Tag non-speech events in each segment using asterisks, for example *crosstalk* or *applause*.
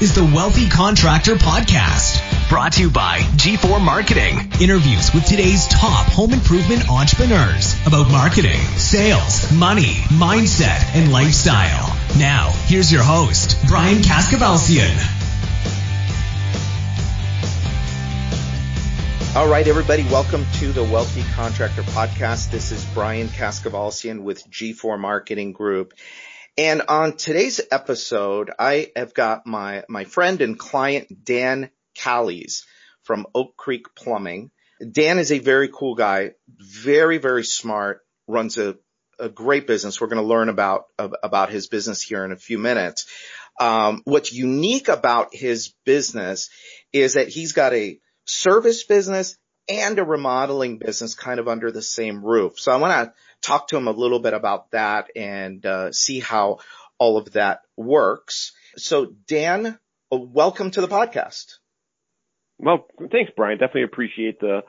Is the Wealthy Contractor Podcast. Brought to you by G4 Marketing. Interviews with today's top home improvement entrepreneurs about marketing, sales, money, mindset, and lifestyle. Now, here's your host, Brian Kaskavalciyan. All right, everybody, welcome to the Wealthy Contractor Podcast. This is Brian Kaskavalciyan with G4 Marketing Group. And on today's episode, I have got my, my friend and client, Dan Callies from Oak Creek Plumbing. Dan is a very cool guy, very, very smart, runs a, a great business. We're going to learn about, about his business here in a few minutes. Um, what's unique about his business is that he's got a service business and a remodeling business kind of under the same roof. So I want to talk to him a little bit about that and uh, see how all of that works. So Dan, uh, welcome to the podcast. Well, thanks, Brian. Definitely appreciate the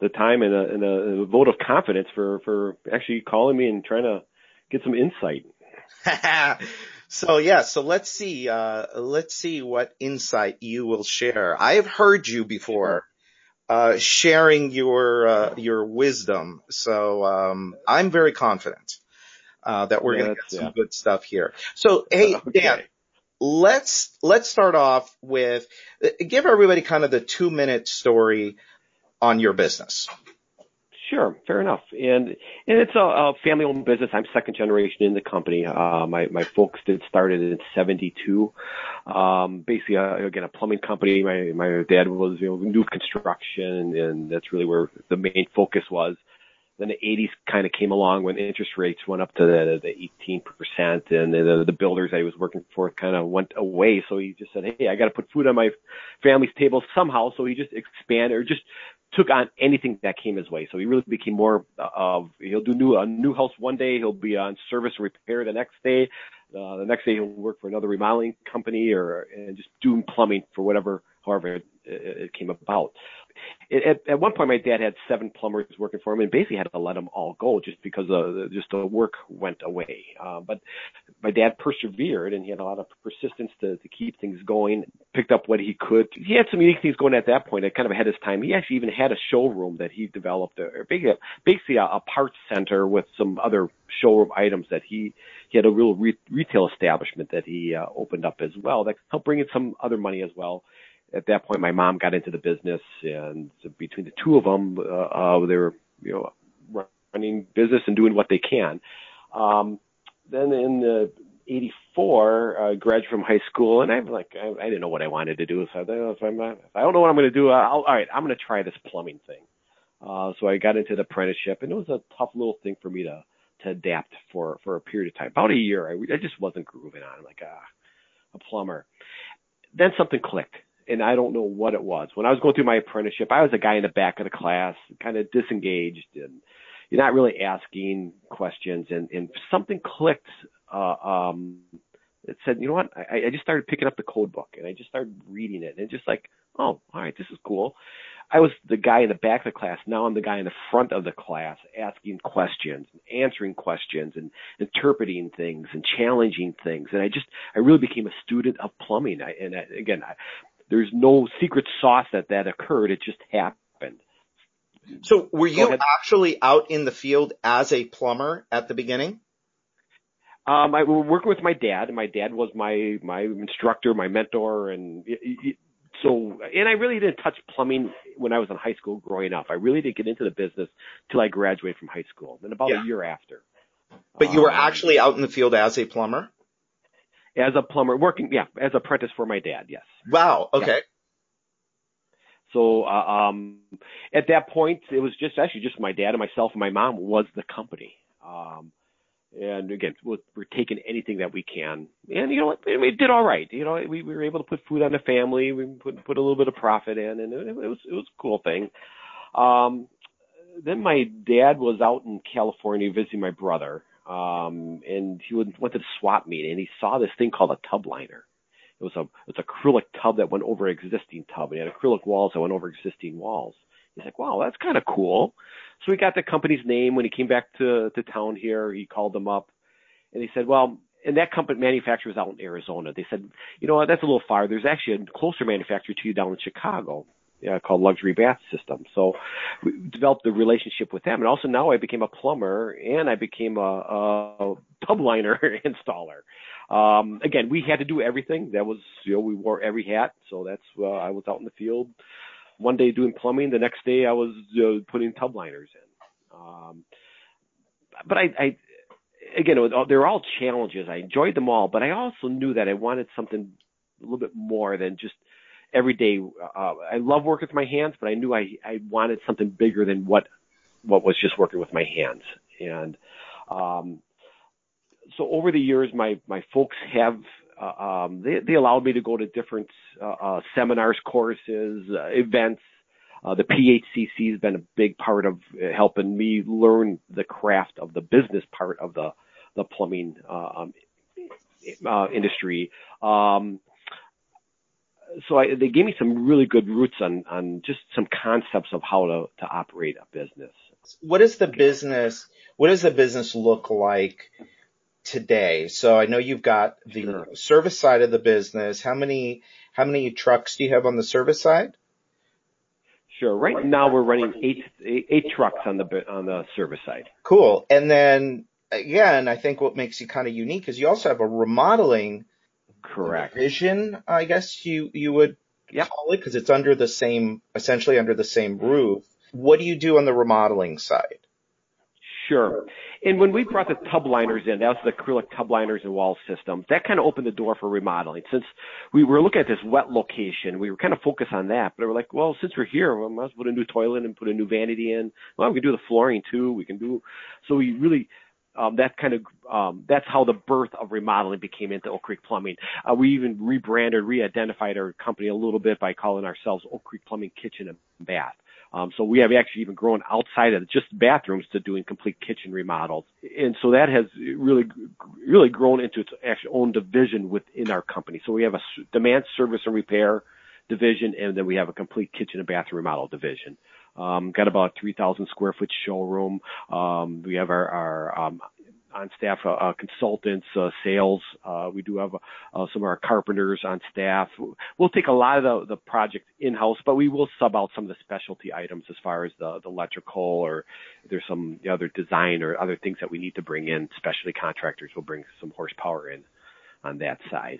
the time and a, and a, a vote of confidence for for actually calling me and trying to get some insight. *laughs* so yeah, so let's see, uh, let's see what insight you will share. I have heard you before, uh, sharing your, uh, your wisdom. So, um, I'm very confident, uh, that we're yeah, going to get some yeah. good stuff here. So, hey, okay. Dan, let's, let's start off with, give everybody kind of the two minute story on your business. Sure, fair enough. And and it's a, a family-owned business. I'm second generation in the company. Uh, my my folks did started in '72. Um, basically, uh, again, a plumbing company. My my dad was you know new construction, and that's really where the main focus was. Then the 80s kind of came along when interest rates went up to the, the 18%, and the, the builders I was working for kind of went away. So he just said, "Hey, I got to put food on my family's table somehow." So he just expanded or just took on anything that came his way. So he really became more of he'll do new a new house one day, he'll be on service repair the next day. Uh, the next day he'll work for another remodeling company or and just doing plumbing for whatever however it, it came about at, at one point, my dad had seven plumbers working for him, and basically had to let them all go just because uh, just the work went away. Uh, but my dad persevered, and he had a lot of persistence to, to keep things going. Picked up what he could. He had some unique things going at that point, kind of ahead of his time. He actually even had a showroom that he developed, or basically, basically a, a parts center with some other showroom items that he he had a real re- retail establishment that he uh, opened up as well that helped bring in some other money as well at that point, my mom got into the business, and between the two of them, uh, they were you know running business and doing what they can. Um, then in the '84, I uh, graduated from high school, and I'm like, I, I didn't know what I wanted to do. So I thought, if, I'm if I don't know what I'm going to do, I'll, all right, I'm going to try this plumbing thing. Uh, so I got into the apprenticeship, and it was a tough little thing for me to to adapt for for a period of time, about a year. I, I just wasn't grooving on. I'm like, ah, a plumber. Then something clicked and I don't know what it was. When I was going through my apprenticeship, I was a guy in the back of the class, kind of disengaged and you're not really asking questions and, and something clicked, uh, um, it said, you know what? I, I just started picking up the code book and I just started reading it and just like, oh, all right, this is cool. I was the guy in the back of the class. Now I'm the guy in the front of the class asking questions, and answering questions and interpreting things and challenging things. And I just, I really became a student of plumbing. I, and I, again, I, there's no secret sauce that that occurred. It just happened. So were you actually out in the field as a plumber at the beginning? Um, I working with my dad, and my dad was my my instructor, my mentor, and so and I really didn't touch plumbing when I was in high school growing up. I really didn't get into the business till I graduated from high school, and about yeah. a year after. But you were um, actually out in the field as a plumber as a plumber, working, yeah, as apprentice for my dad, yes. Wow, okay. Yeah. So, uh, um, at that point, it was just actually just my dad and myself and my mom was the company. Um, and again, we're, we're taking anything that we can. And you know what? We did all right. You know, we, we were able to put food on the family. We put, put a little bit of profit in and it, it was, it was a cool thing. Um, then my dad was out in California visiting my brother um, and he went to the swap meet and he saw this thing called a tub liner. It was a it was acrylic tub that went over existing tub, and he had acrylic walls that went over existing walls. He's like, wow, that's kind of cool. So he got the company's name when he came back to to town here. He called them up, and he said, well, and that company manufacturers out in Arizona. They said, you know that's a little far. There's actually a closer manufacturer to you down in Chicago. Yeah, called Luxury Bath System. So we developed the relationship with them, and also now I became a plumber and I became a, a tub liner *laughs* installer. Um, again, we had to do everything. That was, you know, we wore every hat. So that's, uh, I was out in the field one day doing plumbing. The next day I was uh, putting tub liners in. Um, but I, I, again, they're all challenges. I enjoyed them all, but I also knew that I wanted something a little bit more than just every day. Uh, I love working with my hands, but I knew I, I wanted something bigger than what, what was just working with my hands. And, um, so over the years, my my folks have uh, um, they they allowed me to go to different uh, uh, seminars, courses, uh, events. Uh, the PHCC has been a big part of helping me learn the craft of the business part of the the plumbing uh, um, uh, industry. Um, so I, they gave me some really good roots on on just some concepts of how to to operate a business. What is the business? What does the business look like today? So I know you've got the sure. service side of the business. How many how many trucks do you have on the service side? Sure. Right now we're running eight, eight, eight trucks on the on the service side. Cool. And then again, I think what makes you kind of unique is you also have a remodeling correct vision. I guess you you would yep. call it because it's under the same essentially under the same roof. What do you do on the remodeling side? Sure. And when we brought the tub liners in, that was the acrylic tub liners and wall system, that kind of opened the door for remodeling. Since we were looking at this wet location, we were kind of focused on that. But we were like, well, since we're here, we must put a new toilet and put a new vanity in. Well, we can do the flooring too. We can do, so we really, um, that kind of um, that's how the birth of remodeling became into Oak Creek Plumbing. Uh, we even rebranded, re-identified our company a little bit by calling ourselves Oak Creek Plumbing Kitchen and Bath. Um, so we have actually even grown outside of just bathrooms to doing complete kitchen remodels. And so that has really, really grown into its actual own division within our company. So we have a demand service and repair division, and then we have a complete kitchen and bathroom remodel division. Um, got about 3,000 square foot showroom. Um, we have our, our um, on staff uh, uh, consultants, uh, sales. Uh, we do have uh, some of our carpenters on staff. We'll take a lot of the, the project in house, but we will sub out some of the specialty items as far as the, the electrical or there's some other design or other things that we need to bring in. Specialty contractors will bring some horsepower in on that side.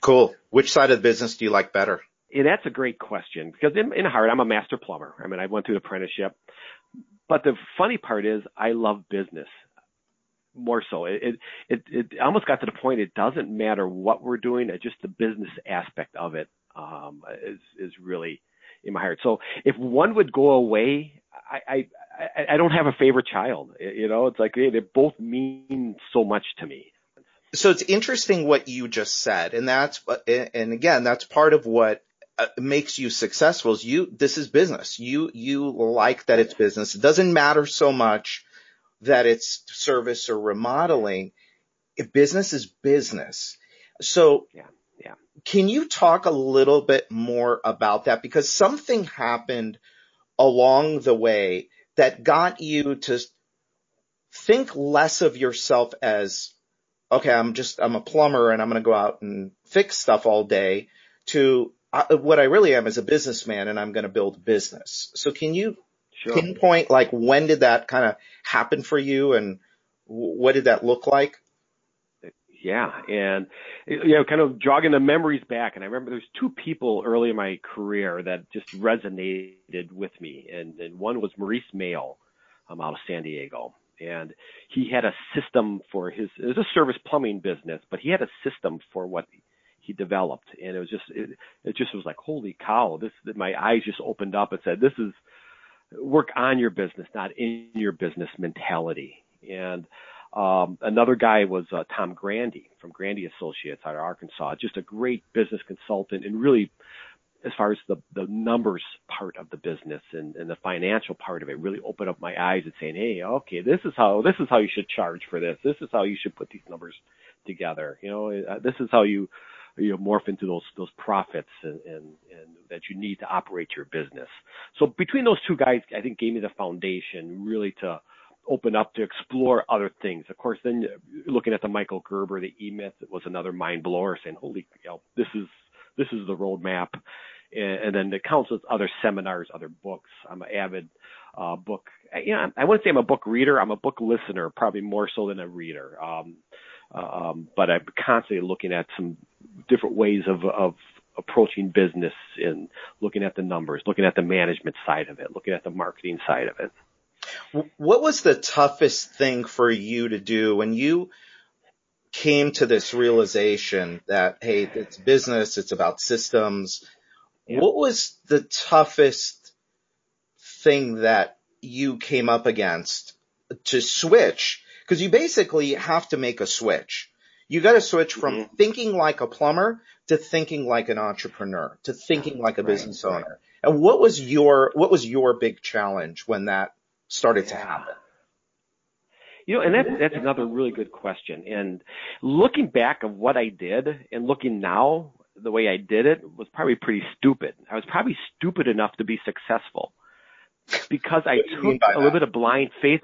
Cool. Which side of the business do you like better? That's a great question because in, in heart, I'm a master plumber. I mean, I went through the apprenticeship. But the funny part is I love business more so. It, it it almost got to the point it doesn't matter what we're doing, just the business aspect of it um, is is really in my heart. So if one would go away, I I I don't have a favorite child. You know, it's like they, they both mean so much to me. So it's interesting what you just said, and that's and again that's part of what Uh, makes you successful is you this is business you you like that it's business it doesn't matter so much that it's service or remodeling. Business is business. So yeah, yeah. can you talk a little bit more about that? Because something happened along the way that got you to think less of yourself as, okay, I'm just, I'm a plumber and I'm going to go out and fix stuff all day to uh, what I really am is a businessman and I'm going to build a business. So can you sure. pinpoint like when did that kind of happen for you and what did that look like? Yeah, and you know, kind of jogging the memories back, and I remember there's two people early in my career that just resonated with me, and, and one was Maurice Mayo, um, out of San Diego, and he had a system for his it was a service plumbing business, but he had a system for what he developed, and it was just it, it just was like holy cow, this my eyes just opened up and said this is work on your business, not in your business mentality. And um, another guy was uh, Tom Grandy from Grandy Associates out of Arkansas, just a great business consultant and really as far as the, the numbers part of the business and, and the financial part of it really opened up my eyes and saying, Hey, okay, this is how, this is how you should charge for this. This is how you should put these numbers together. You know, uh, this is how you, you know, morph into those those profits and, and, and that you need to operate your business. So between those two guys, I think gave me the foundation really to open up to explore other things. Of course, then looking at the Michael Gerber, the E-Myth, it was another mind blower saying, holy, you know, this is, this is the roadmap. And, and then counts with other seminars, other books. I'm an avid, uh, book, you know, I wouldn't say I'm a book reader. I'm a book listener, probably more so than a reader. Um, um, but I'm constantly looking at some different ways of, of approaching business and looking at the numbers, looking at the management side of it, looking at the marketing side of it. What was the toughest thing for you to do when you came to this realization that, hey, it's business, it's about systems. Yeah. What was the toughest thing that you came up against to switch? Cause you basically have to make a switch. You got to switch from mm-hmm. thinking like a plumber to thinking like an entrepreneur, to thinking like a right, business owner. Right. And what was your, what was your big challenge when that started yeah. to happen? You know, and that's, that's another really good question. And looking back of what I did and looking now, the way I did it was probably pretty stupid. I was probably stupid enough to be successful because I took a little bit of blind faith.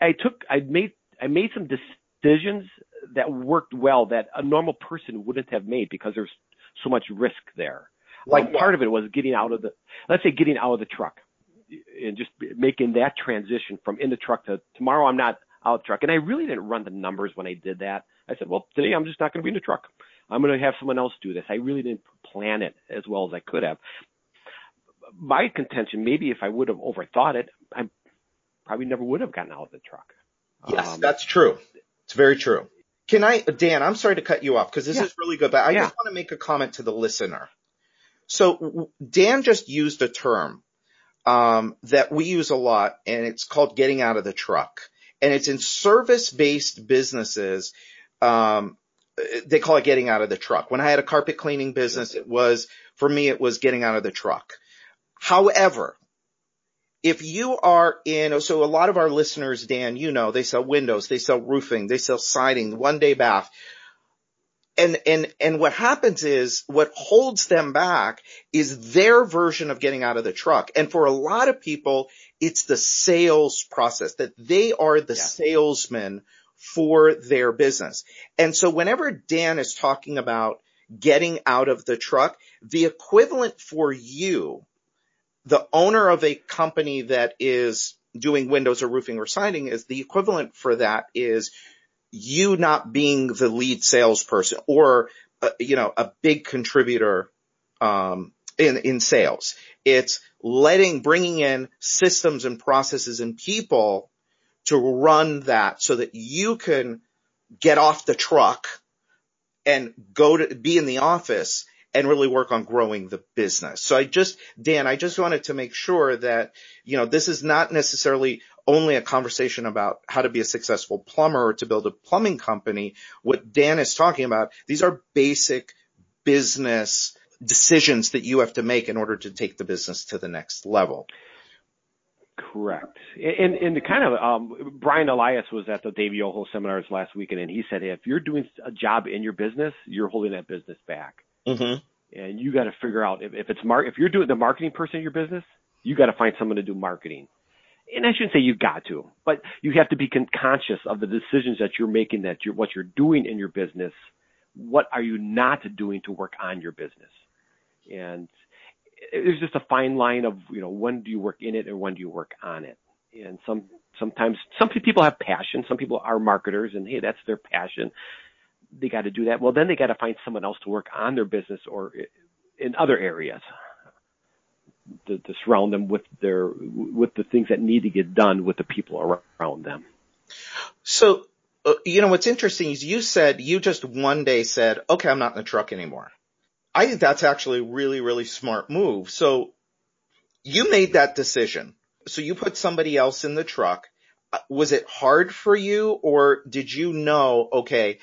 I took, I made, I made some decisions that worked well that a normal person wouldn't have made because there's so much risk there. Like part of it was getting out of the, let's say getting out of the truck and just making that transition from in the truck to tomorrow I'm not out of the truck. And I really didn't run the numbers when I did that. I said, well, today I'm just not going to be in the truck. I'm going to have someone else do this. I really didn't plan it as well as I could have. My contention, maybe if I would have overthought it, I probably never would have gotten out of the truck. Yes, um, that's true. It's very true. Can I, Dan, I'm sorry to cut you off because this yeah. is really good, but I yeah. just want to make a comment to the listener. So Dan just used a term, um, that we use a lot and it's called getting out of the truck and it's in service based businesses. Um, they call it getting out of the truck. When I had a carpet cleaning business, it was, for me, it was getting out of the truck. However, if you are in, so a lot of our listeners, Dan, you know, they sell windows, they sell roofing, they sell siding, one day bath. And, and, and what happens is what holds them back is their version of getting out of the truck. And for a lot of people, it's the sales process that they are the yeah. salesman for their business. And so whenever Dan is talking about getting out of the truck, the equivalent for you the owner of a company that is doing windows or roofing or siding is the equivalent for that is you not being the lead salesperson or uh, you know a big contributor um, in in sales. It's letting bringing in systems and processes and people to run that so that you can get off the truck and go to be in the office and really work on growing the business. So I just, Dan, I just wanted to make sure that, you know, this is not necessarily only a conversation about how to be a successful plumber or to build a plumbing company. What Dan is talking about, these are basic business decisions that you have to make in order to take the business to the next level. Correct. And, and kind of, um, Brian Elias was at the Dave Yoho seminars last weekend and he said, if you're doing a job in your business, you're holding that business back. Mm-hmm. And you got to figure out if, if it's mar- if you're doing the marketing person in your business, you got to find someone to do marketing. And I shouldn't say you got to, but you have to be con- conscious of the decisions that you're making, that you're what you're doing in your business. What are you not doing to work on your business? And there's just a fine line of you know when do you work in it and when do you work on it. And some sometimes some people have passion. Some people are marketers, and hey, that's their passion they got to do that. Well, then they got to find someone else to work on their business or in other areas to, to surround them with their with the things that need to get done with the people around them. So, uh, you know, what's interesting is you said you just one day said, "Okay, I'm not in the truck anymore." I think that's actually a really, really smart move. So, you made that decision. So you put somebody else in the truck. Uh, was it hard for you, or did you know? Okay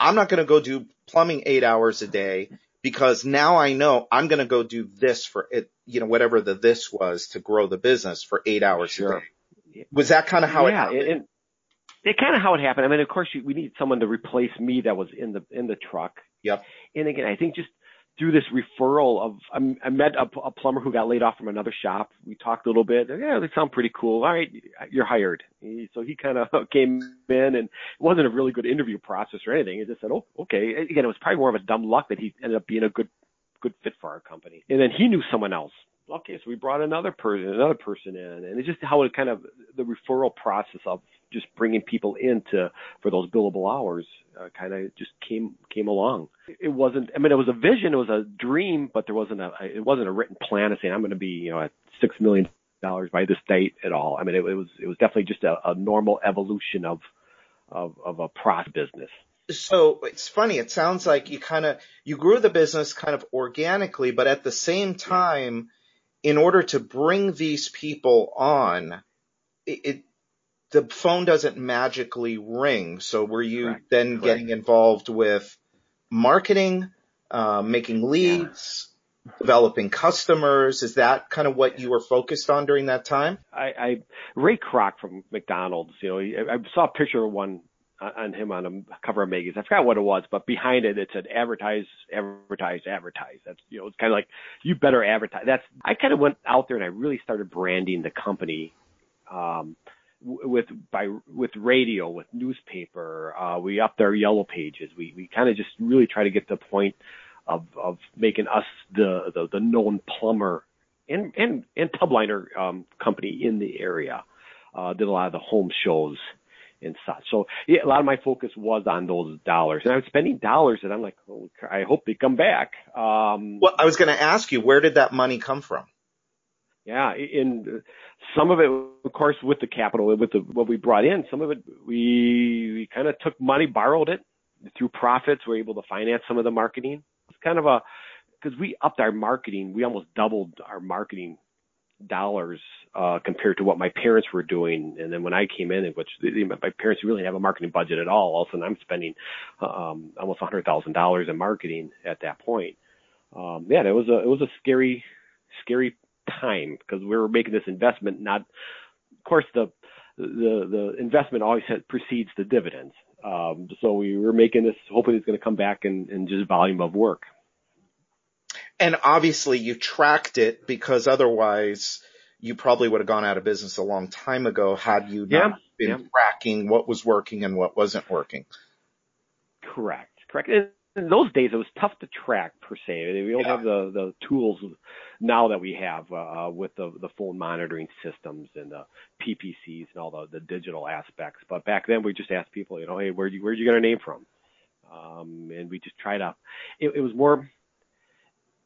I'm not going to go do plumbing eight hours a day because now I know I'm going to go do this for it, you know, whatever the this was to grow the business for eight hours sure. a day. Was that kind of how yeah, it happened? It, it kind of how it happened. I mean, of course, you, we need someone to replace me that was in the in the truck. Yep. And again, I think just through this referral of I'm, I met a, a, plumber who got laid off from another shop. We talked a little bit. Yeah, they sound pretty cool. All right, you're hired. So he kind of *laughs* came in, and it wasn't a really good interview process or anything. He just said, "Oh, okay." Again, it was probably more of a dumb luck that he ended up being a good good fit for our company. And then he knew someone else okay, so we brought another person, another person in, and it's just how it kind of the referral process of just bringing people into for those billable hours uh, kind of just came came along. It wasn't. I mean, it was a vision, it was a dream, but there wasn't a it wasn't a written plan of saying I'm going to be you know at six million dollars by this date at all. I mean, it, it was it was definitely just a, a normal evolution of of of a pros business so it's funny. It sounds like you kind of you grew the business kind of organically, but at the same time, in order to bring these people on, it, it the phone doesn't magically ring. So were you Correct. then Correct. getting involved with marketing, uh, making leads, yeah. developing customers? Is that kind of what you were focused on during that time? I, I Ray Kroc from McDonald's, you know, I saw a picture of one on him on a cover of magazine. I forgot what it was, but behind it it said advertise, advertise, advertise. That's you know it's kind of like you better advertise. That's I kind of went out there and I really started branding the company. Um, with by with radio, with newspaper, uh, we upped our yellow pages. We we kind of just really try to get the point of of making us the the, the known plumber and and and tub liner um, company in the area. Uh, did a lot of the home shows and such. So yeah, a lot of my focus was on those dollars, and I was spending dollars, and I'm like, oh, I hope they come back. Um, well, I was going to ask you, where did that money come from? Yeah, in some of it, of course, with the capital, with the what we brought in, some of it we we kind of took money, borrowed it through profits. We're able to finance some of the marketing. It's kind of a because we upped our marketing, we almost doubled our marketing dollars uh, compared to what my parents were doing. And then when I came in, which my parents really didn't have a marketing budget at all, all of a sudden I'm spending um, almost $100,000 in marketing at that point. Um, yeah, it was a it was a scary, scary time because we were making this investment. Not, of course, the the the investment always precedes the dividends. Um, so we were making this, hoping it's going to come back in, in just volume of work. And obviously you tracked it because otherwise you probably would have gone out of business a long time ago had you not yeah, been yeah. tracking what was working and what wasn't working. Correct. Correct. In, those days, it was tough to track per se. We don't yeah. have the, the tools now that we have uh, with the, the phone monitoring systems and the PPCs and all the, the digital aspects. But back then, we just asked people, you know, hey, where'd you, where'd you get a name from? Um, and we just tried out. It, it was more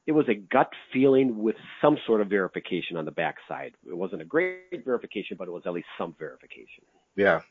it was a gut feeling with some sort of verification on the backside. It wasn't a great verification, but it was at least some verification. Yeah.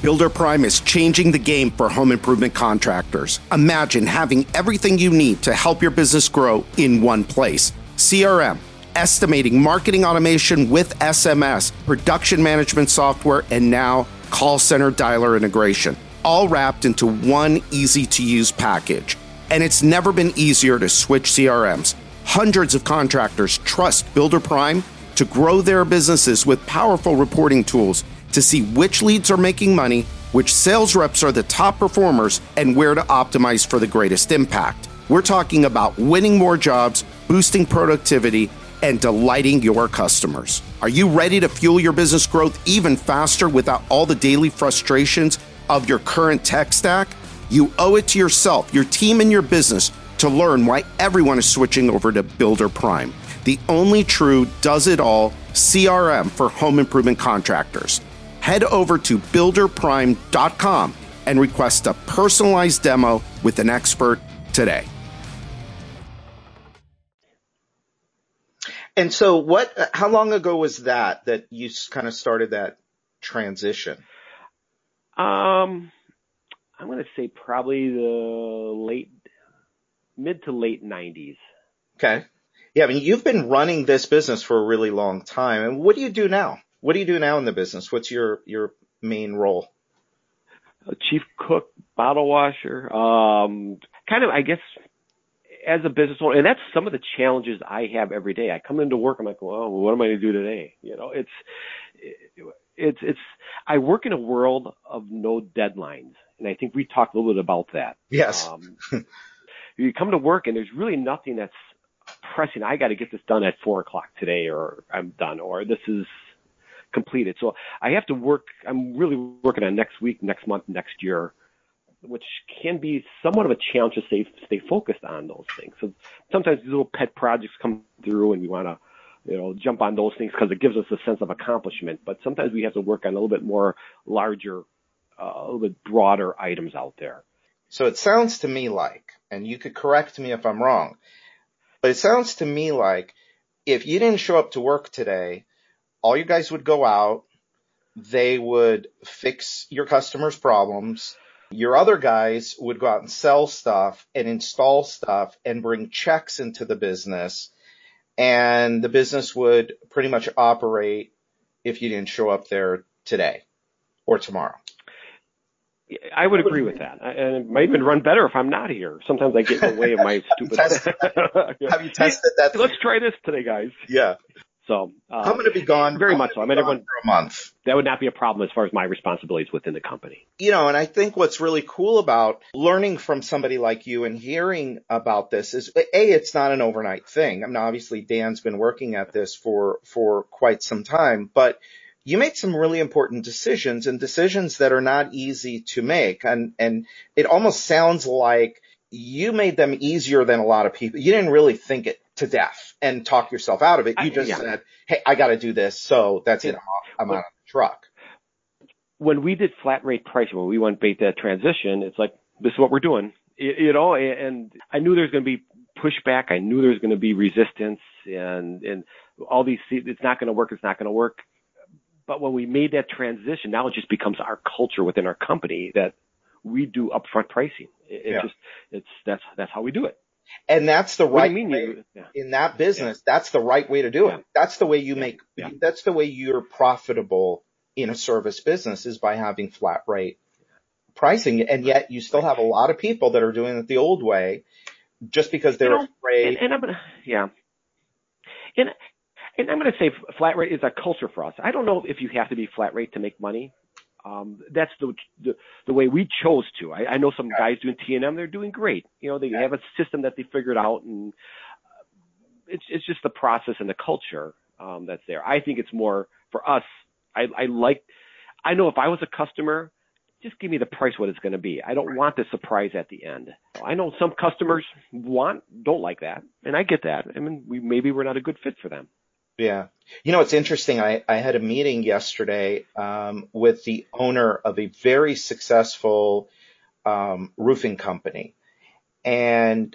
Builder Prime is changing the game for home improvement contractors. Imagine having everything you need to help your business grow in one place. CRM, estimating, marketing automation with SMS, production management software, and now call center dialer integration all wrapped into one easy to use package. And it's never been easier to switch CRMs. Hundreds of contractors trust Builder Prime to grow their businesses with powerful reporting tools to see which leads are making money, which sales reps are the top performers, and where to optimize for the greatest impact. We're talking about winning more jobs, boosting productivity, and delighting your customers. Are you ready to fuel your business growth even faster without all the daily frustrations of your current tech stack, you owe it to yourself, your team, and your business to learn why everyone is switching over to Builder Prime, the only true does it all CRM for home improvement contractors. Head over to builderprime.com and request a personalized demo with an expert today. And so what how long ago was that that you kind of started that transition? Um, I'm going to say probably the late, mid to late 90s. Okay. Yeah, I mean, you've been running this business for a really long time. And what do you do now? What do you do now in the business? What's your your main role? Chief cook, bottle washer. Um, kind of, I guess, as a business owner, and that's some of the challenges I have every day. I come into work, I'm like, well, what am I going to do today? You know, it's it's it's I work in a world of no deadlines. And I think we talked a little bit about that. Yes. Um, *laughs* you come to work and there's really nothing that's pressing. I got to get this done at four o'clock today or I'm done or this is completed. So I have to work. I'm really working on next week, next month, next year, which can be somewhat of a challenge to stay, stay focused on those things. So sometimes these little pet projects come through and we want to, you know, jump on those things because it gives us a sense of accomplishment. But sometimes we have to work on a little bit more larger, uh, a little bit broader items out there. So it sounds to me like, and you could correct me if I'm wrong, but it sounds to me like if you didn't show up to work today, all you guys would go out, they would fix your customers' problems. Your other guys would go out and sell stuff and install stuff and bring checks into the business. And the business would pretty much operate if you didn't show up there today or tomorrow. I would agree with that. And it might even run better if I'm not here. Sometimes I get in the way of my *laughs* stupid. *laughs* Have you tested that? Let's try this today, guys. Yeah. So uh, I'm going to be gone. Very much so. I mean, everyone for a month. That would not be a problem as far as my responsibilities within the company. You know, and I think what's really cool about learning from somebody like you and hearing about this is a it's not an overnight thing. I mean, obviously Dan's been working at this for for quite some time, but you made some really important decisions and decisions that are not easy to make. And, and it almost sounds like you made them easier than a lot of people. You didn't really think it to death and talk yourself out of it. You just I, yeah. said, Hey, I got to do this. So that's yeah. it. I'm, I'm on the truck. When we did flat rate pricing, when we went bait that transition, it's like, this is what we're doing. You know, and I knew there's going to be pushback. I knew there was going to be resistance and, and all these, it's not going to work. It's not going to work. But when we made that transition, now it just becomes our culture within our company that we do upfront pricing. It, yeah. just, it's, that's, that's how we do it. And that's the right way you, yeah. in that business. Yeah. That's the right way to do it. That's the way you make, that's the way you're profitable in a service business is by having flat rate pricing. And yet you still have a lot of people that are doing it the old way just because they're you know, afraid. And, and I'm gonna, yeah. And and I'm going to say flat rate is a culture for us. I don't know if you have to be flat rate to make money. Um, that's the, the, the way we chose to. I, I know some guys doing T and M; they're doing great. You know, they have a system that they figured out, and uh, it's it's just the process and the culture um, that's there. I think it's more for us. I, I like. I know if I was a customer, just give me the price what it's going to be. I don't want the surprise at the end. I know some customers want don't like that, and I get that. I mean, we maybe we're not a good fit for them. Yeah. You know, it's interesting. I, I had a meeting yesterday um, with the owner of a very successful um, roofing company. And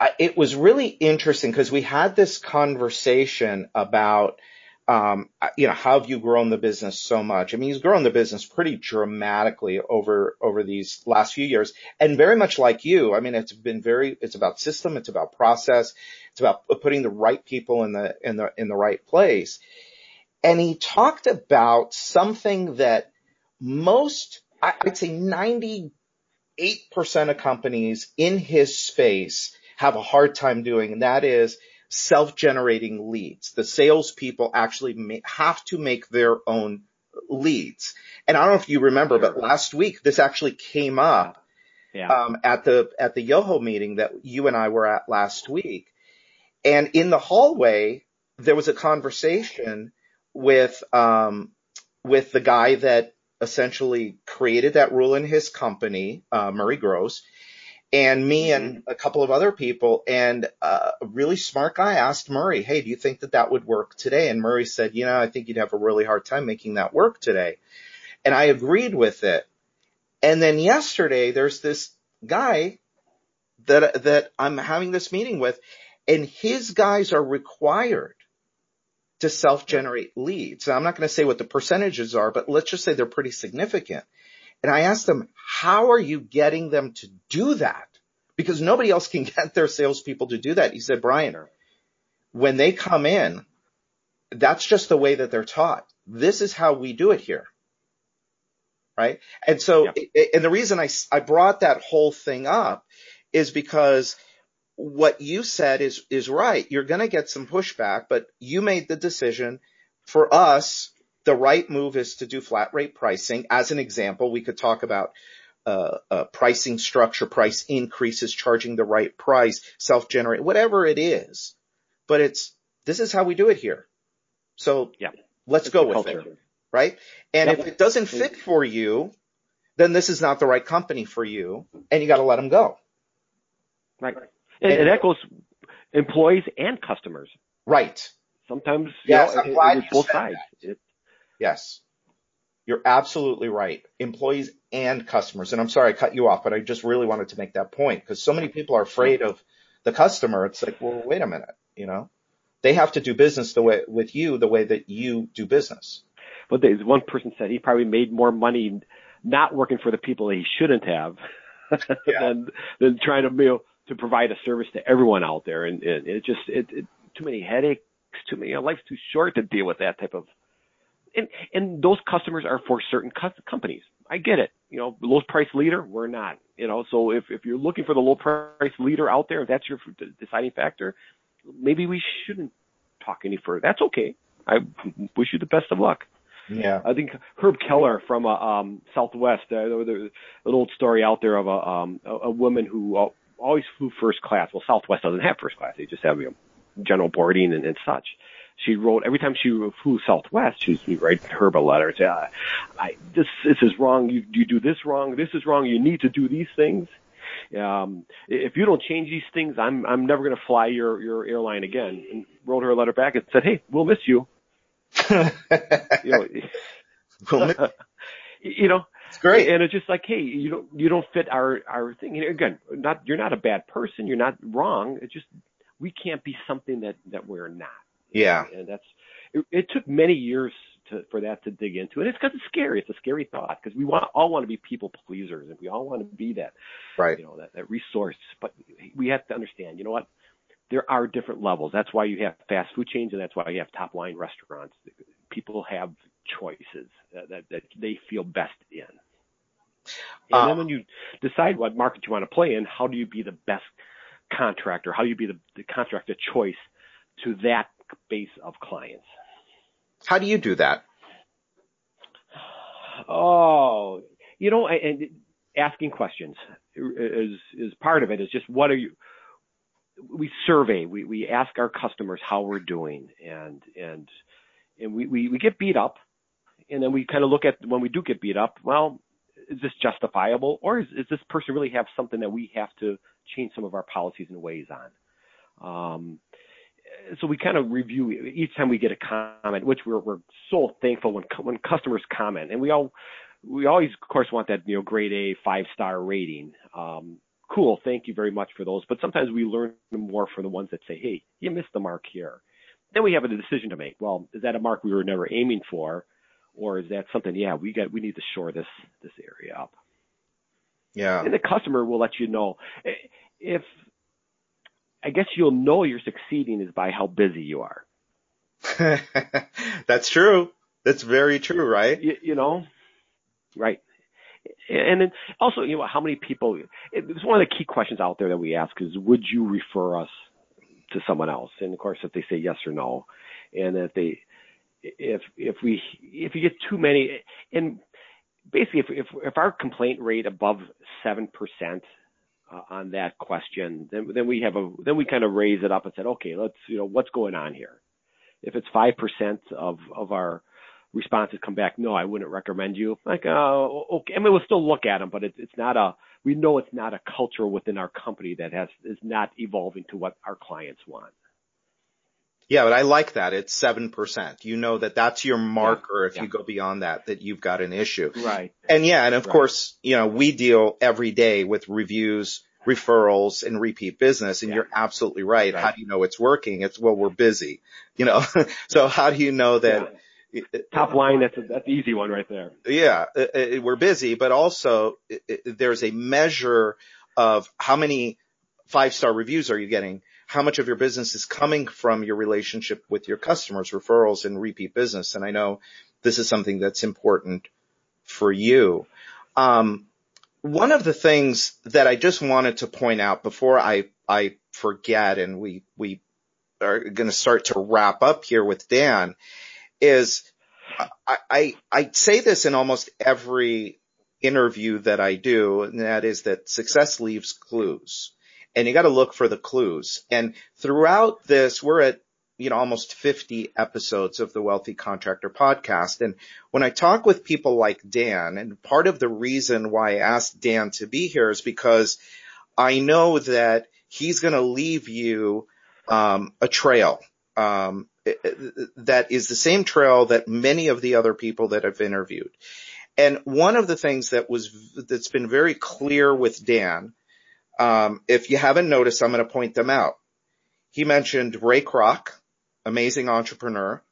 I, it was really interesting because we had this conversation about – um, you know, how have you grown the business so much? I mean, he's grown the business pretty dramatically over, over these last few years and very much like you. I mean, it's been very, it's about system. It's about process. It's about putting the right people in the, in the, in the right place. And he talked about something that most, I'd say 98% of companies in his space have a hard time doing. And that is self-generating leads. The salespeople actually have to make their own leads. And I don't know if you remember, but last week this actually came up yeah. um, at the at the Yoho meeting that you and I were at last week. And in the hallway, there was a conversation with um, with the guy that essentially created that rule in his company, uh, Murray Gross, and me mm-hmm. and a couple of other people and uh, a really smart guy asked Murray, Hey, do you think that that would work today? And Murray said, you know, I think you'd have a really hard time making that work today. And I agreed with it. And then yesterday there's this guy that, that I'm having this meeting with and his guys are required to self-generate leads. Now, I'm not going to say what the percentages are, but let's just say they're pretty significant. And I asked them, how are you getting them to do that? Because nobody else can *laughs* get their salespeople to do that. He said, Brian, when they come in, that's just the way that they're taught. This is how we do it here. Right. And so, yeah. and the reason I, I brought that whole thing up is because what you said is, is right. You're going to get some pushback, but you made the decision for us the right move is to do flat rate pricing. As an example, we could talk about uh, uh, pricing structure, price increases, charging the right price, self-generate, whatever it is. But it's, this is how we do it here. So yeah. let's it's go with culture. it. Right. And yep. if it doesn't fit for you, then this is not the right company for you and you got to let them go. Right. And, goes employees and customers. Right. Sometimes, yes, you know, it, you both sides. It, yes. You're absolutely right. Employees and customers. And I'm sorry I cut you off, but I just really wanted to make that point because so many people are afraid of the customer. It's like, well, wait a minute, you know, they have to do business the way with you, the way that you do business. But there's one person said he probably made more money not working for the people he shouldn't have *laughs* yeah. than, than trying to, you know, to provide a service to everyone out there. And, and it just, it, it, too many headaches, too many, you know, life's too short to deal with that type of and and those customers are for certain companies. I get it. You know, low price leader, we're not. You know, so if if you're looking for the low price leader out there, if that's your deciding factor, maybe we shouldn't talk any further. That's okay. I wish you the best of luck. Yeah. I think Herb Keller from uh, um, Southwest, uh, there's an old story out there of a um, a, a woman who uh, always flew first class. Well, Southwest doesn't have first class; they just have you know, general boarding and, and such she wrote every time she flew Southwest, she'd write Herb a letter and say, I, I, "This this is wrong. You you do this wrong. This is wrong. You need to do these things. Um, if you don't change these things, I'm I'm never going to fly your your airline again." And wrote her a letter back and said, "Hey, we'll miss you." *laughs* you know, *laughs* you know, it's great. And it's just like, hey, you don't you don't fit our our thing. And again, not you're not a bad person. You're not wrong. It's just we can't be something that that we're not. Yeah. And that's, it, it took many years to, for that to dig into. And it's because it's scary. It's a scary thought because we want, all want to be people pleasers and we all want to be that, right. you know, that, that resource. But we have to understand, you know what? There are different levels. That's why you have fast food chains and that's why you have top line restaurants. People have choices that, that, that they feel best in. And uh, then when you decide what market you want to play in, how do you be the best contractor? How do you be the, the contractor choice to that base of clients. How do you do that? Oh, you know, and asking questions is is part of it. Is just what are you? We survey. We we ask our customers how we're doing, and and and we we, we get beat up, and then we kind of look at when we do get beat up. Well, is this justifiable, or is, is this person really have something that we have to change some of our policies and ways on? Um, so we kind of review each time we get a comment, which we're, we're so thankful when when customers comment, and we all we always of course want that you know grade A five star rating. Um, cool, thank you very much for those. But sometimes we learn more from the ones that say, hey, you missed the mark here. Then we have a decision to make. Well, is that a mark we were never aiming for, or is that something? Yeah, we got we need to shore this this area up. Yeah, and the customer will let you know if I guess you'll know you're succeeding is by how busy you are. *laughs* That's true. That's very true, right? You, you know, right. And then also, you know, how many people, it's one of the key questions out there that we ask is, would you refer us to someone else? And of course, if they say yes or no, and if they, if, if we, if you get too many, and basically if, if, if our complaint rate above 7%, uh, on that question, then then we have a then we kind of raise it up and said, okay, let's you know what's going on here. If it's five percent of of our responses come back, no, I wouldn't recommend you. Like, uh, okay, I mean, we'll still look at them, but it's it's not a we know it's not a culture within our company that has is not evolving to what our clients want. Yeah, but I like that. It's 7%. You know that that's your marker. Yeah, if yeah. you go beyond that, that you've got an issue. Right. And yeah, and of right. course, you know, we deal every day with reviews, referrals and repeat business. And yeah. you're absolutely right. right. How do you know it's working? It's, well, we're busy, you know, *laughs* so how do you know that? Top line, that's a, that's the easy one right there. Yeah, uh, uh, we're busy, but also uh, there's a measure of how many five star reviews are you getting? How much of your business is coming from your relationship with your customers, referrals and repeat business. And I know this is something that's important for you. Um, one of the things that I just wanted to point out before I, I forget and we, we are going to start to wrap up here with Dan is I, I, I say this in almost every interview that I do, and that is that success leaves clues. And you got to look for the clues. And throughout this, we're at you know, almost 50 episodes of the Wealthy Contractor podcast. And when I talk with people like Dan, and part of the reason why I asked Dan to be here is because I know that he's going to leave you um, a trail um, that is the same trail that many of the other people that I've interviewed. And one of the things that was that's been very clear with Dan, um, if you haven't noticed, I'm going to point them out. He mentioned Ray Kroc, amazing entrepreneur.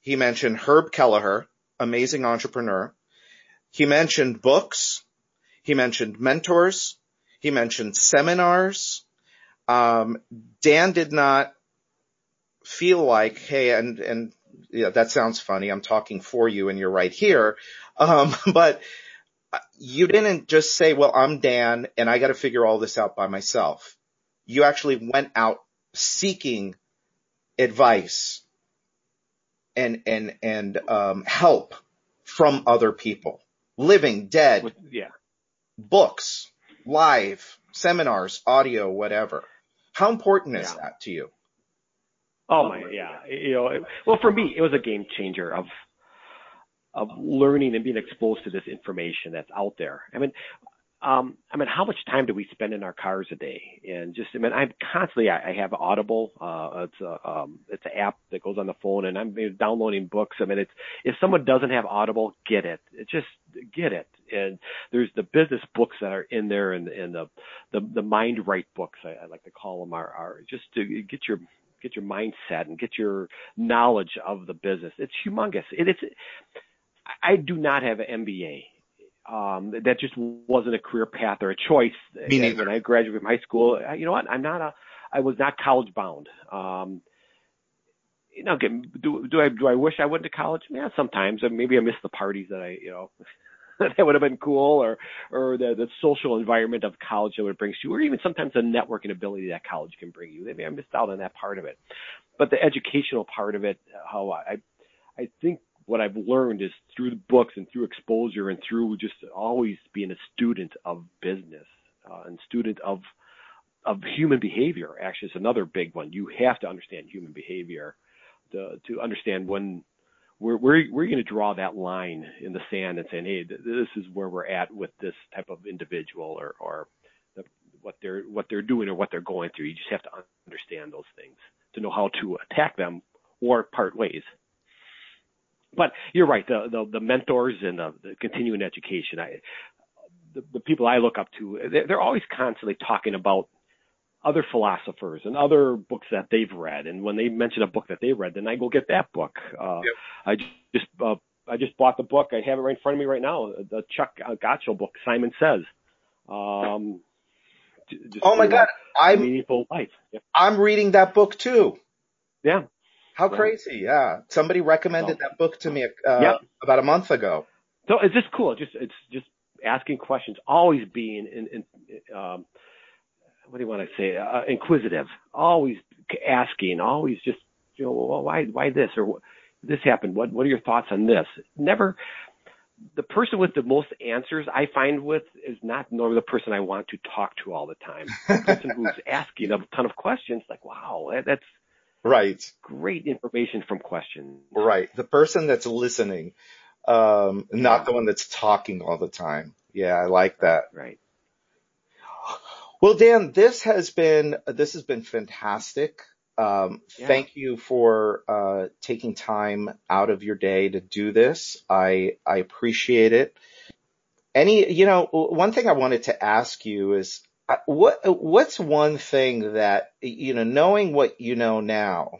He mentioned Herb Kelleher, amazing entrepreneur. He mentioned books. He mentioned mentors. He mentioned seminars. Um, Dan did not feel like, hey, and, and yeah, that sounds funny. I'm talking for you and you're right here. Um, *laughs* but you didn't just say, well, I'm Dan and I got to figure all this out by myself. You actually went out seeking advice and, and, and, um, help from other people, living, dead, yeah, books, live, seminars, audio, whatever. How important is Yeah. that to you? Oh my, yeah. You know, it- well, for me, it was a game changer of of learning and being exposed to this information that's out there. I mean, um, I mean, how much time do we spend in our cars a day? And just, I mean, I'm constantly, I, I have Audible. Uh, it's a, um, it's an app that goes on the phone, and I'm downloading books. I mean, it's if someone doesn't have Audible, get it. Just get it. And there's the business books that are in there, and and the the, the mind right books, I, I like to call them, are are just to get your get your mindset and get your knowledge of the business. It's humongous. It, it's I do not have an MBA. Um, that just wasn't a career path or a choice. Me neither. When I graduated from high school, you know what? I'm not a. I was not college bound. Um, you know, do do I do I wish I went to college? Yeah, sometimes. Maybe I miss the parties that I, you know, *laughs* that would have been cool, or or the the social environment of college that it brings you, or even sometimes the networking ability that college can bring you. Maybe I missed out on that part of it, but the educational part of it, how I I think what I've learned is through the books and through exposure and through just always being a student of business uh, and student of of human behavior. Actually, is another big one. You have to understand human behavior to to understand when where where where you're going to draw that line in the sand and saying, hey, th- this is where we're at with this type of individual or or the, what they're what they're doing or what they're going through. You just have to understand those things to know how to attack them or part ways. But you're right. The the, the mentors and the, the continuing education. I the, the people I look up to, they're, they're always constantly talking about other philosophers and other books that they've read. And when they mention a book that they read, then I go get that book. Uh, Yep. I just uh, I just bought the book. I have it right in front of me right now. The Chuck Gotchell book, Simon Says. Um, Oh my God. I'm, meaningful life. Yeah. I'm reading that book too. yeah. How Yeah. crazy. Yeah. Somebody recommended So- that book to me, uh, Yep. about a month ago. So it's just cool. Just it's just asking questions, always being in, in um, what do you want to say? Uh, inquisitive, always asking, always just you know, well, why why this or this happened? What what are your thoughts on this? Never. The person with the most answers I find with is not normally the person I want to talk to all the time. The person who's *laughs* asking a ton of questions, like, wow, that's Right. great information from questions. Right. The person that's listening, um, not the one that's talking all the time. Yeah, I like that. Right. Well, Dan, this has been, this has been fantastic. Um, Yeah. thank you for, uh, taking time out of your day to do this. I, I appreciate it. Any, you know, one thing I wanted to ask you is, what, what's one thing that, you know, knowing what you know now,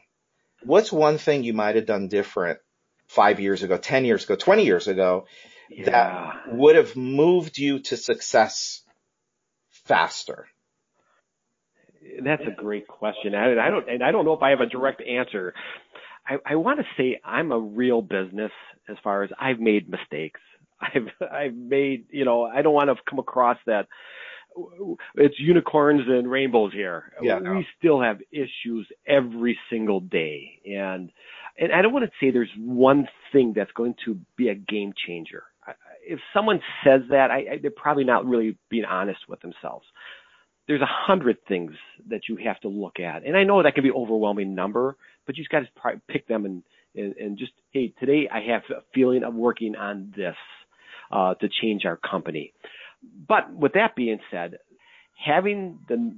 what's one thing you might have done different five years ago, 10 years ago, 20 years ago Yeah. that would have moved you to success faster? That's a great question. I, I don't, and I don't know if I have a direct answer. I, I want to say I'm a real business as far as I've made mistakes. *laughs* I've, I've made, you know, I don't want to come across that it's unicorns and rainbows here. Yeah. We still have issues every single day. And, and I don't want to say there's one thing that's going to be a game changer. If someone says that, I, I, they're probably not really being honest with themselves. There's a hundred things that you have to look at, and I know that can be overwhelming number, but you just got to pick them and, and and just hey, today I have a feeling of working on this uh, to change our company. But with that being said, having the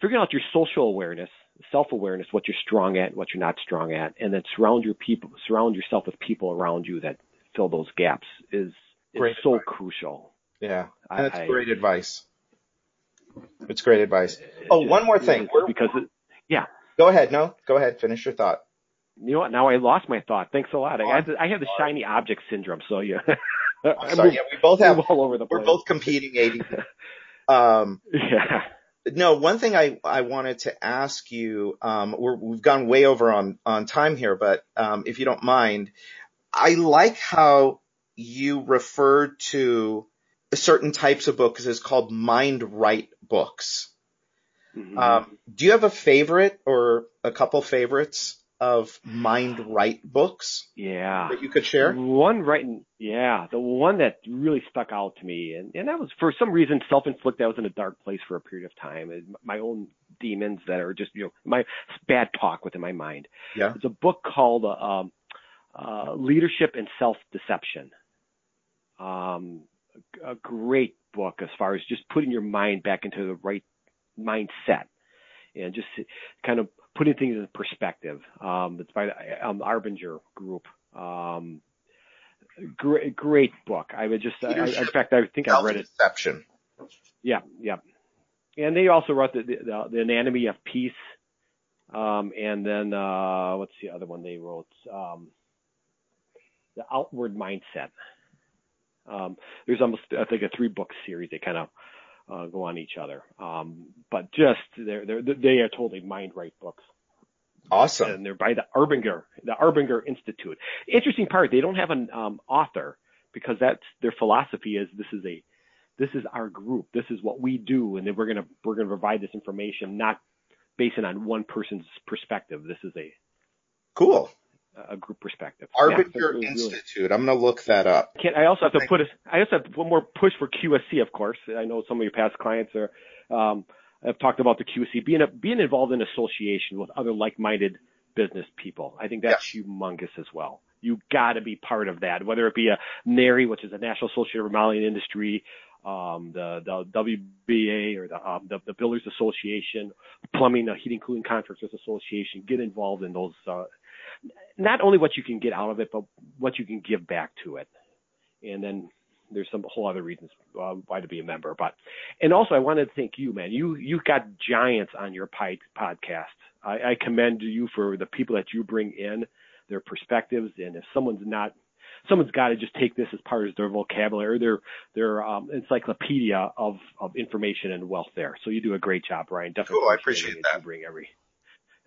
figuring out your social awareness, self awareness, what you're strong at, what you're not strong at, and then surround your people, surround yourself with people around you that fill those gaps is is Great so advice. crucial. Yeah, I- that's I- great advice. It's great advice. Oh, one more thing. Because it, yeah, Go ahead. No, go ahead. Finish your thought. you know what? Now I lost my thought. Thanks a lot. I have the, I have the shiny object syndrome, so yeah. *laughs* I'm sorry. Yeah, we both have. all over the We're both competing ADD. Um, *laughs* yeah. no, one thing I, I wanted to ask you, um, we're, we've gone way over on, on time here, but, um, if you don't mind, I like how you referred to certain types of books as called mind right books. Mhm. Um, do you have a favorite or a couple favorites of mind right books yeah. that you could share? One right, yeah, the one that really stuck out to me, and, and that was for some reason self-inflicted. I was in a dark place for a period of time, and my own demons that are just you know my bad talk within my mind. Yeah. It's a book called uh, um, uh, Leadership and Self-Deception. Um, a a great book as far as just putting your mind back into the right mindset and just kind of putting things in perspective. Um, it's by the um, Arbinger Group. Um, great, great book. I would just, I, in fact, I think I read it. Self-deception. Yeah, yeah. And they also wrote the, the, the Anatomy of Peace. Um, and then, uh, what's the other one they wrote? Um, the Outward Mindset. Um, there's almost, I think, a three book series. They kind of, uh, go on each other. Um, but just, they're, they're, they are totally mind right books Awesome. and they're by the Arbinger, the Arbinger Institute. Interesting part, they don't have an um, author because that's their philosophy is this is a this is our group, this is what we do, and then we're gonna we're gonna provide this information not based on one person's perspective. This is a Cool. A group perspective. Yeah, Arbinger really- Institute. I'm going to look that up. Can't, I also have to put a, I also have one more push for QSC, of course. I know some of your past clients are, um, have talked about the QSC being a, being involved in association with other like-minded business people. I think that's humongous as well. You got to be part of that, whether it be a NARI, which is a National Association of Remodeling Industry, um, the the WBA or the, um, the the Builders Association, Plumbing, the Heating Cooling Contractors Association. Get involved in those. Uh, not only what you can get out of it, but what you can give back to it. And then there's some whole other reasons uh, why to be a member. But and also I wanted to thank you, man. You you got giants on your pi- podcast. I, I commend you for the people that you bring in, their perspectives, and if someone's not. Someone's got to just take this as part of their vocabulary, their their um, encyclopedia of, of information and wealth there. So you do a great job, Ryan. Definitely Cool, I appreciate that. You bring every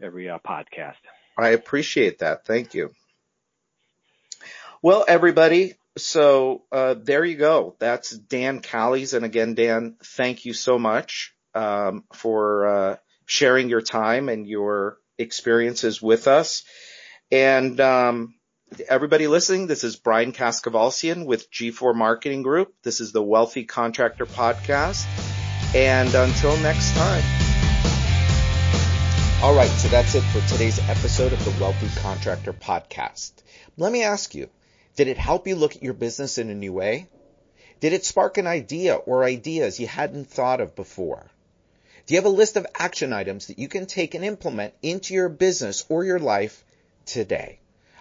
every uh, podcast. I appreciate that. Thank you. Well, everybody, so uh, there you go. That's Dan Callies, and again, Dan, thank you so much um, for uh, sharing your time and your experiences with us. And um, everybody listening, this is Brian Kaskavalciyan with G4 Marketing Group. This is the Wealthy Contractor Podcast. And until next time. All right, so that's it for today's episode of the Wealthy Contractor Podcast. Let me ask you, did it help you look at your business in a new way? Did it spark an idea or ideas you hadn't thought of before? Do you have a list of action items that you can take and implement into your business or your life today?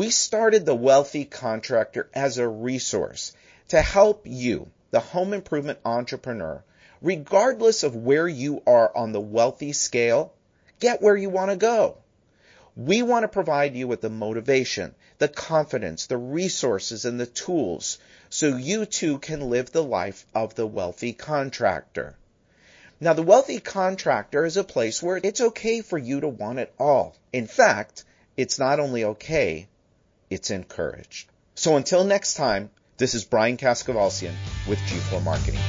we started the Wealthy Contractor as a resource to help you, the home improvement entrepreneur, regardless of where you are on the wealthy scale, get where you want to go. We want to provide you with the motivation, the confidence, the resources, and the tools so you too can live the life of the wealthy contractor. Now, the wealthy contractor is a place where it's okay for you to want it all. In fact, it's not only okay, it's encouraged. So until next time, this is Brian Kaskavalciyan with G4 Marketing.